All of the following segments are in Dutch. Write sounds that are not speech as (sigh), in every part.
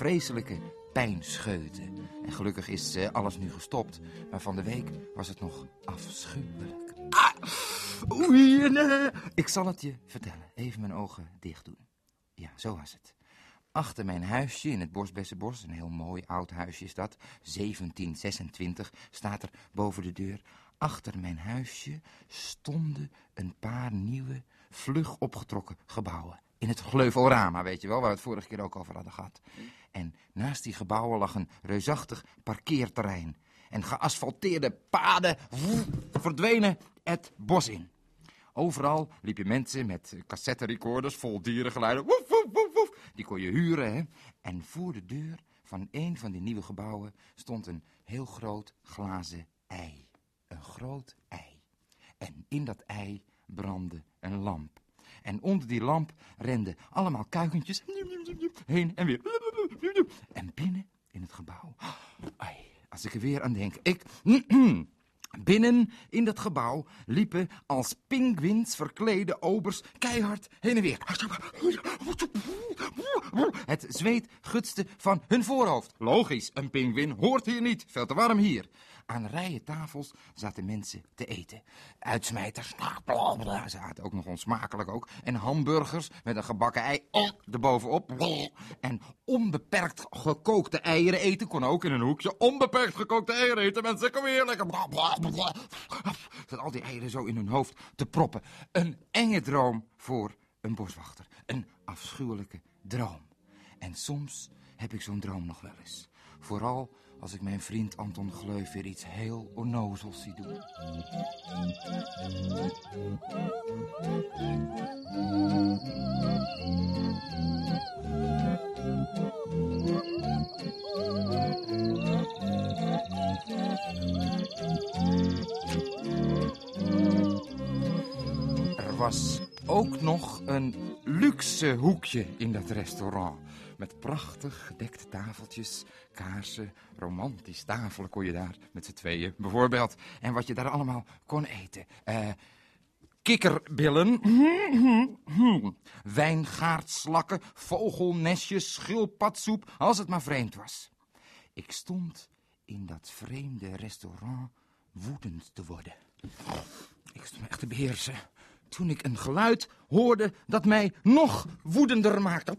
Vreselijke pijnscheuten. En gelukkig is eh, alles nu gestopt. Maar van de week was het nog afschuwelijk. Ah! Oei, nee. Ik zal het je vertellen. Even mijn ogen dicht doen. Ja, zo was het. Achter mijn huisje in het Bosbessenbos, een heel mooi oud huisje is dat, 1726, staat er boven de deur. Achter mijn huisje stonden een paar nieuwe, vlug opgetrokken gebouwen. In het Gleuvelrama, weet je wel, waar we het vorige keer ook over hadden gehad. En naast die gebouwen lag een reusachtig parkeerterrein. En geasfalteerde paden verdwenen het bos in. Overal liepen mensen met cassetterecorders vol dierengeluiden. Woef, woef, woef, woef. Die kon je huren, hè. En voor de deur van een van die nieuwe gebouwen stond een heel groot glazen ei. Een groot ei. En in dat ei brandde een lamp. En onder die lamp renden allemaal kuikentjes heen en weer. En binnen in het gebouw. Ai, als ik er weer aan denk. Ik. (clears throat) Binnen in dat gebouw liepen als pinguïns verklede obers keihard heen en weer. Het zweet gutste van hun voorhoofd. Logisch, een pinguïn hoort hier niet. Veel te warm hier. Aan rijen tafels zaten mensen te eten. Uitsmijters, ze aten ook nog onsmakelijk ook. En hamburgers met een gebakken ei erbovenop. En onbeperkt gekookte eieren eten kon ook in een hoekje. Onbeperkt gekookte eieren eten, mensen, kom hier lekker. Zat al die eieren zo in hun hoofd te proppen. Een enge droom voor een boswachter. Een afschuwelijke droom. En soms heb ik zo'n droom nog wel eens. Vooral als ik mijn vriend Anton Gleuf weer iets heel onnozels zie doen. Er was ook nog een luxe hoekje in dat restaurant. Met prachtig gedekte tafeltjes, kaarsen, romantisch tafelen kon je daar met z'n tweeën bijvoorbeeld. En wat je daar allemaal kon eten. Eh kikkerbillen, wijngaardslakken, vogelnestjes, schildpadsoep, als het maar vreemd was. Ik stond in dat vreemde restaurant woedend te worden. Ik stond me echt te beheersen toen ik een geluid hoorde dat mij nog woedender maakte.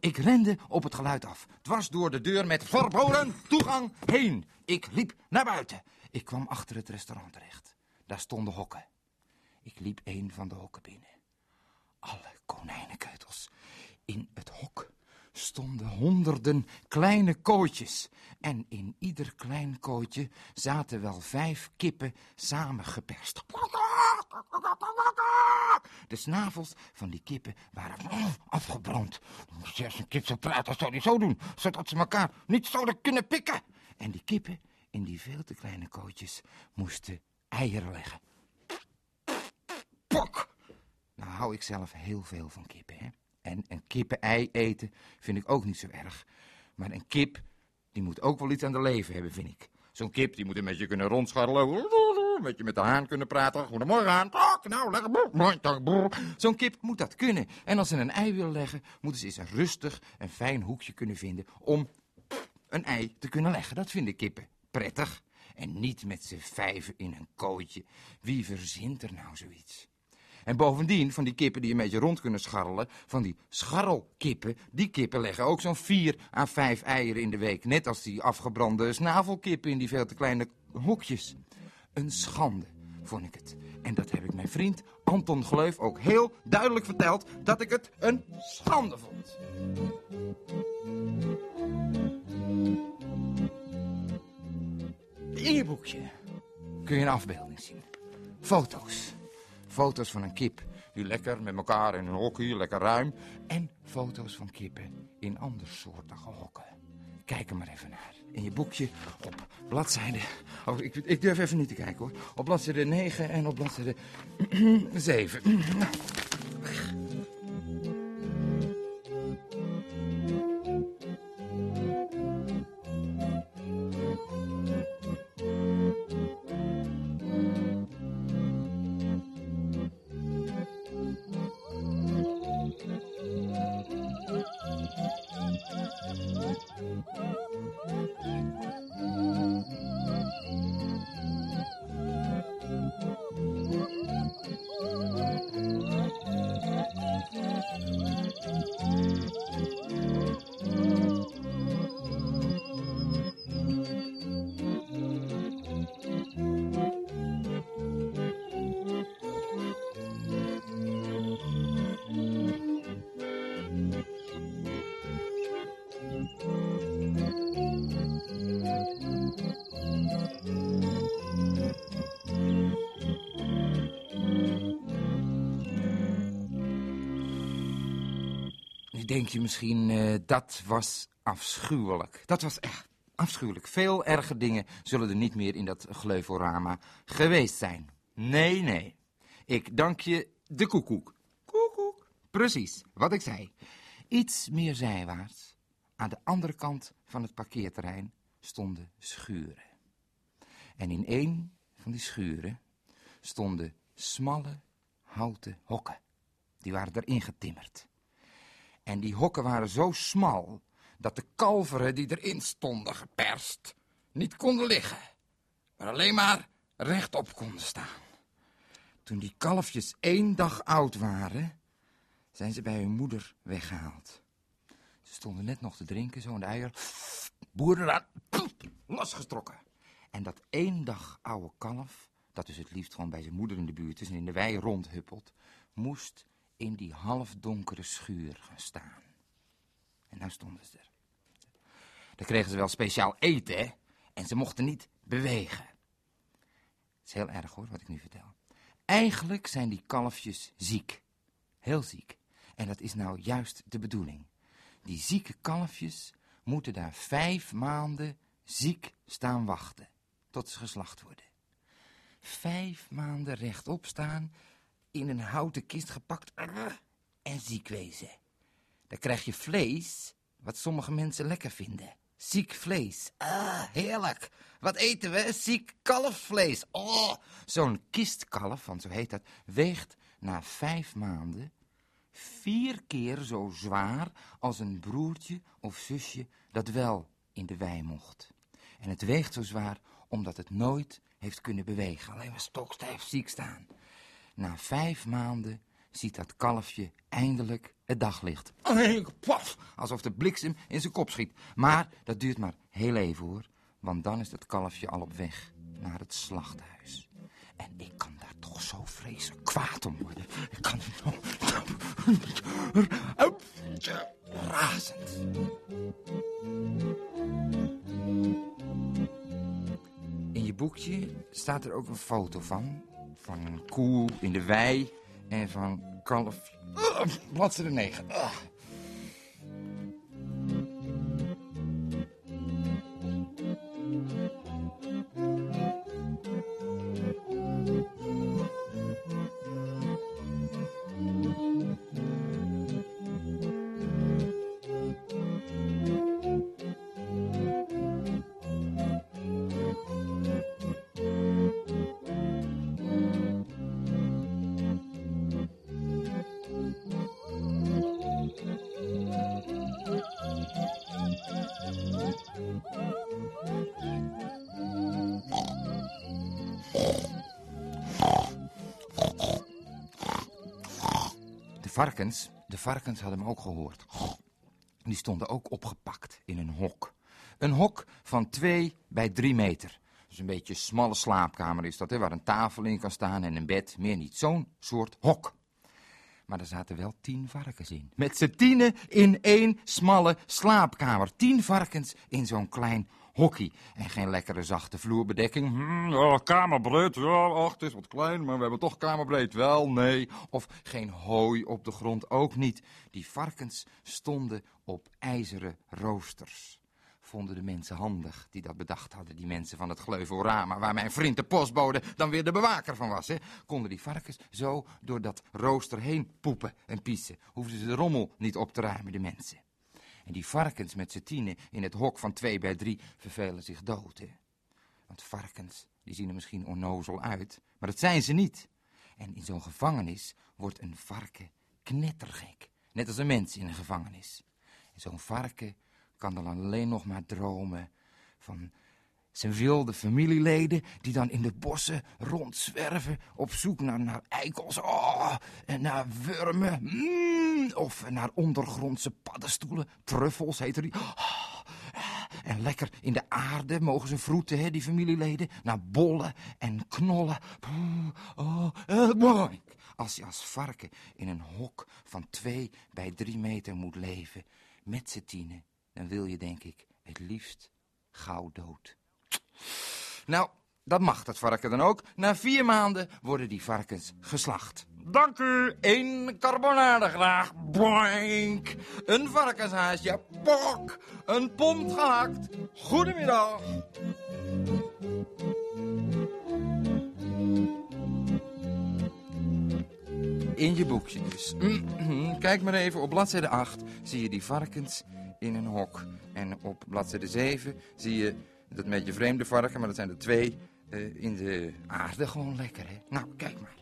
Ik rende op het geluid af, dwars door de deur met verboden toegang heen. Ik liep naar buiten. Ik kwam achter het restaurant terecht. Daar stonden hokken. Ik liep een van de hokken binnen. Alle konijnenkeutels. In het hok stonden honderden kleine kooitjes. En in ieder klein kooitje zaten wel vijf kippen samengeperst. De snavels van die kippen waren afgebrand. Als een kip zou praten, zou die zo doen, zodat ze elkaar niet zouden kunnen pikken. En die kippen in die veel te kleine kootjes moesten eieren leggen. Pok! Nou hou ik zelf heel veel van kippen, hè. En een kippen-ei eten vind ik ook niet zo erg. Maar een kip, die moet ook wel iets aan de leven hebben, vind ik. Zo'n kip, die moet een beetje kunnen rondscharrelen. Een beetje met de haan kunnen praten. Goedemorgen, haan. Tok, nou, lekker. Zo'n kip moet dat kunnen. En als ze een ei willen leggen, moeten ze eens een rustig en fijn hoekje kunnen vinden om een ei te kunnen leggen. Dat vinden kippen prettig. En niet met z'n vijven in een kooitje. Wie verzint er nou zoiets? En bovendien, van die kippen die een beetje rond kunnen scharrelen, van die scharrelkippen, die kippen leggen ook zo'n vier à vijf eieren in de week. Net als die afgebrande snavelkippen in die veel te kleine hokjes. Een schande, vond ik het. En dat heb ik mijn vriend Anton Gleuf ook heel duidelijk verteld, dat ik het een schande vond. In je boekje kun je een afbeelding zien. Foto's. Foto's van een kip die lekker met elkaar in een hokje, lekker ruim. En foto's van kippen in andersoortige hokken. Kijk er maar even naar. In je boekje op bladzijde... Oh, ik, ik durf even niet te kijken hoor. Op bladzijde 9 en op bladzijde (clears throat) 7. (clears throat) denk je misschien, uh, dat was afschuwelijk. Dat was echt afschuwelijk. Veel erge dingen zullen er niet meer in dat gleuvelrama geweest zijn. Nee, nee. Ik dank je de koekoek. Koekoek. Precies, wat ik zei. Iets meer zijwaarts, aan de andere kant van het parkeerterrein, stonden schuren. En in één van die schuren stonden smalle houten hokken. Die waren erin getimmerd. En die hokken waren zo smal dat de kalveren die erin stonden geperst niet konden liggen, maar alleen maar rechtop konden staan. Toen die kalfjes één dag oud waren, zijn ze bij hun moeder weggehaald. Ze stonden net nog te drinken, zo de eier. Boer eraan, losgetrokken. En dat één dag oude kalf, dat dus het liefst gewoon bij zijn moeder in de buurt is en in de wei rondhuppelt, moest in die halfdonkere schuur gaan staan. En daar stonden ze er. Daar kregen ze wel speciaal eten? En ze mochten niet bewegen. Het is heel erg hoor, wat ik nu vertel. Eigenlijk zijn die kalfjes ziek. Heel ziek. En dat is nou juist de bedoeling. Die zieke kalfjes moeten daar vijf maanden ziek staan wachten. Tot ze geslacht worden. Vijf maanden rechtop staan, in een houten kist gepakt en ziek wezen. Dan krijg je vlees, wat sommige mensen lekker vinden. Ziek vlees. Ah, heerlijk. Wat eten we? Ziek kalfvlees. Oh, zo'n kistkalf, want zo heet dat, weegt na vijf maanden vier keer zo zwaar als een broertje of zusje dat wel in de wei mocht. En het weegt zo zwaar omdat het nooit heeft kunnen bewegen. Alleen maar stokstijf ziek staan. Na vijf maanden ziet dat kalfje eindelijk het daglicht. Paf, alsof de bliksem in zijn kop schiet. Maar dat duurt maar heel even hoor, want dan is het kalfje al op weg naar het slachthuis. En ik kan daar toch zo vreselijk kwaad om worden. Ik kan. Razend. In je boekje staat er ook een foto van. Van een koe in de wei en van kalf. Uh, bladzijde 9. Uh. Varkens, de varkens hadden hem ook gehoord. Die stonden ook opgepakt in een hok. Een hok van twee bij drie meter. Dus een beetje smalle slaapkamer is dat, hè, waar een tafel in kan staan en een bed. Meer niet. Zo'n soort hok. Maar er zaten wel tien varkens in. Met z'n tienen in één smalle slaapkamer. Tien varkens in zo'n klein hockey. En geen lekkere zachte vloerbedekking. Hmm, ja, kamerbreed, ja, ach, het is wat klein, maar we hebben toch kamerbreed. Wel, nee. Of geen hooi op de grond, ook niet. Die varkens stonden op ijzeren roosters. Vonden de mensen handig die dat bedacht hadden, die mensen van het Gleuvelrama, waar mijn vriend de postbode dan weer de bewaker van was. Hè? Konden die varkens zo door dat rooster heen poepen en pissen. Hoefden ze de rommel niet op te ruimen, de mensen. En die varkens met z'n tienen in het hok van twee bij drie vervelen zich dood. Hè? Want varkens, die zien er misschien onnozel uit, maar dat zijn ze niet. En in zo'n gevangenis wordt een varken knettergek. Net als een mens in een gevangenis. En zo'n varken kan dan alleen nog maar dromen van zijn wilde familieleden die dan in de bossen rondzwerven op zoek naar, naar eikels oh, en naar wurmen. Mm, of naar ondergrondse paddenstoelen, truffels heet die. Oh, en lekker in de aarde mogen ze vroeten, hè, die familieleden. Naar bollen en knollen. Oh, oh, als je als varken in een hok van twee bij drie meter moet leven, met z'n tienen, dan wil je denk ik het liefst gauw dood. Nou, dat mag dat varken dan ook. Na vier maanden worden die varkens geslacht. Dank u. Eén carbonade graag. Boink. Een varkenshaasje. Pok. Een pond gehakt. Goedemiddag. In je boekje dus. Mhm. Kijk maar even, op bladzijde 8 zie je die varkens in een hok. En op bladzijde 7 zie je dat met je vreemde varken, maar dat zijn er twee, uh, in de aarde gewoon lekker, hè? Nou, kijk maar.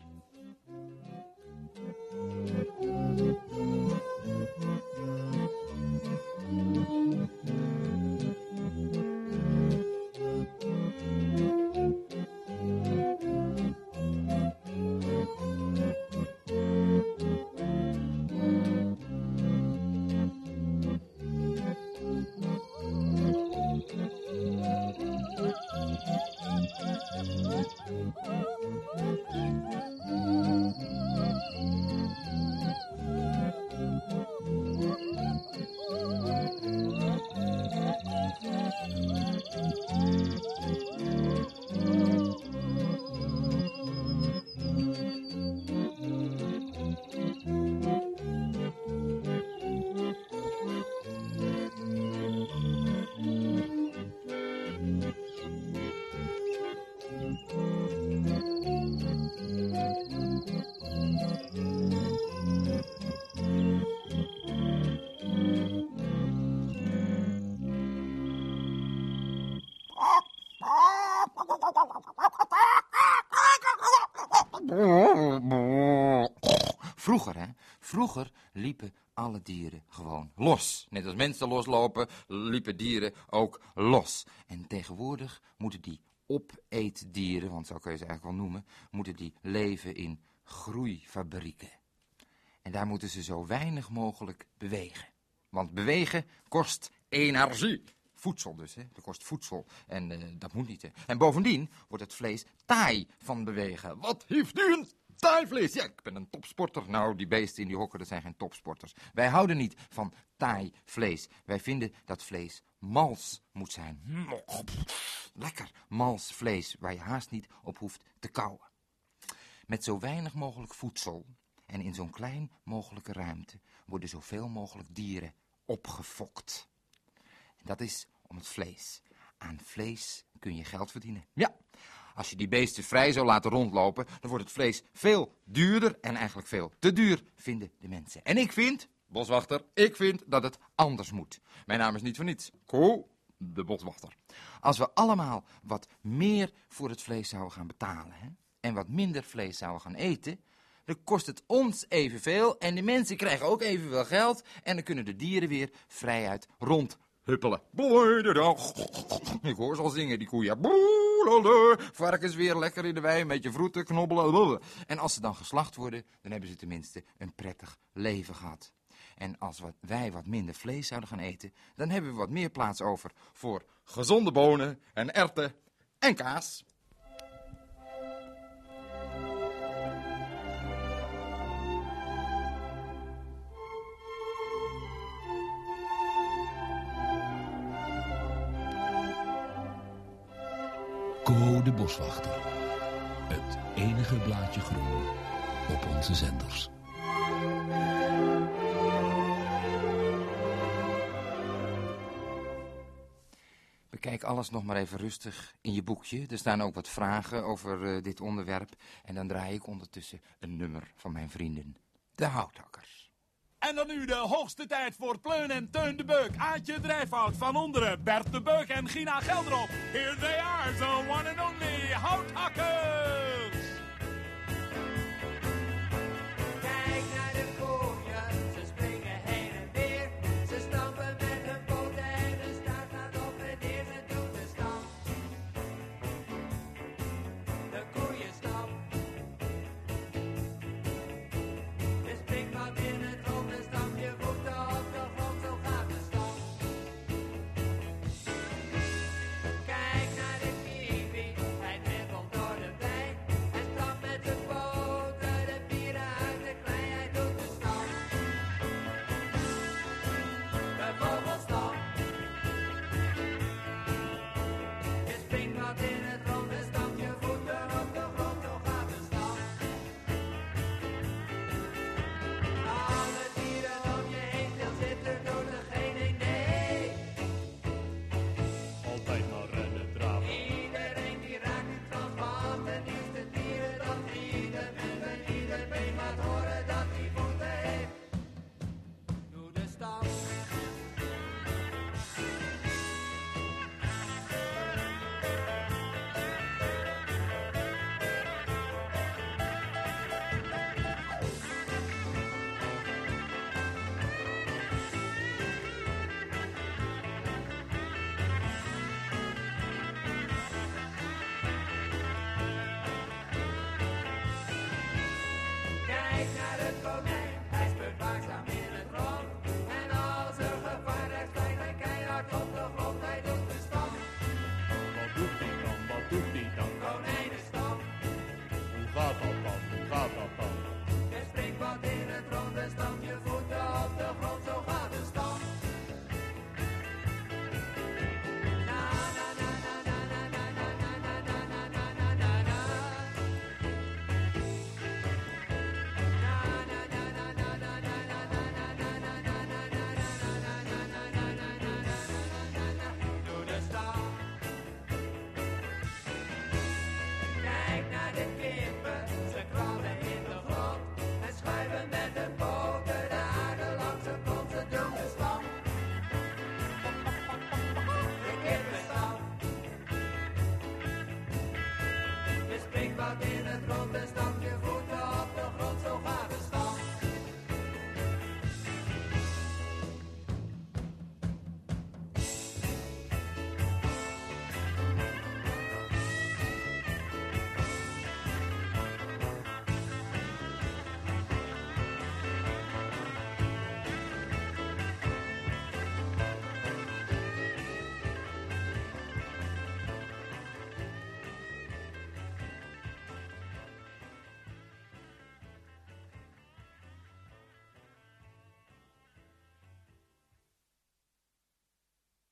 Vroeger, hè? Vroeger liepen alle dieren gewoon los. Net als mensen loslopen, liepen dieren ook los. En tegenwoordig moeten die opeetdieren, want zo kun je ze eigenlijk wel noemen, moeten die leven in groeifabrieken. En daar moeten ze zo weinig mogelijk bewegen. Want bewegen kost energie. Voedsel dus, hè. Dat kost voedsel. En uh, dat moet niet. En bovendien wordt het vlees taai van bewegen. Wat heeft u een taai vlees? Ja, ik ben een topsporter. Nou, die beesten in die hokken, dat zijn geen topsporters. Wij houden niet van taai vlees. Wij vinden dat vlees mals moet zijn. Lekker mals vlees, waar je haast niet op hoeft te kauwen. Met zo weinig mogelijk voedsel en in zo'n klein mogelijke ruimte worden zoveel mogelijk dieren opgefokt. En dat is om het vlees. Aan vlees kun je geld verdienen. Ja, als je die beesten vrij zou laten rondlopen, dan wordt het vlees veel duurder en eigenlijk veel te duur, vinden de mensen. En ik vind, boswachter, ik vind dat het anders moet. Mijn naam is niet voor niets. Ko, de boswachter. Als we allemaal wat meer voor het vlees zouden gaan betalen hè, en wat minder vlees zouden gaan eten, dan kost het ons evenveel en de mensen krijgen ook evenveel geld en dan kunnen de dieren weer vrijuit rond huppelen. Ik hoor ze al zingen, die koeien. Varkens weer lekker in de wei, een beetje vroeten, knobbelen. En als ze dan geslacht worden, dan hebben ze tenminste een prettig leven gehad. En als wij wat minder vlees zouden gaan eten, dan hebben we wat meer plaats over voor gezonde bonen en erten en kaas. De Boswachter. Het enige blaadje groen op onze zenders. Bekijk alles nog maar even rustig in je boekje. Er staan ook wat vragen over uh, dit onderwerp. En dan draai ik ondertussen een nummer van mijn vrienden, de houthakkers. En dan nu de hoogste tijd voor Pleun en Teun de Beuk. Aantje Drijfhout van onderen, Bert de Beuk en Gina Gelderop. Here they are, the one and only houthakkers. dónde están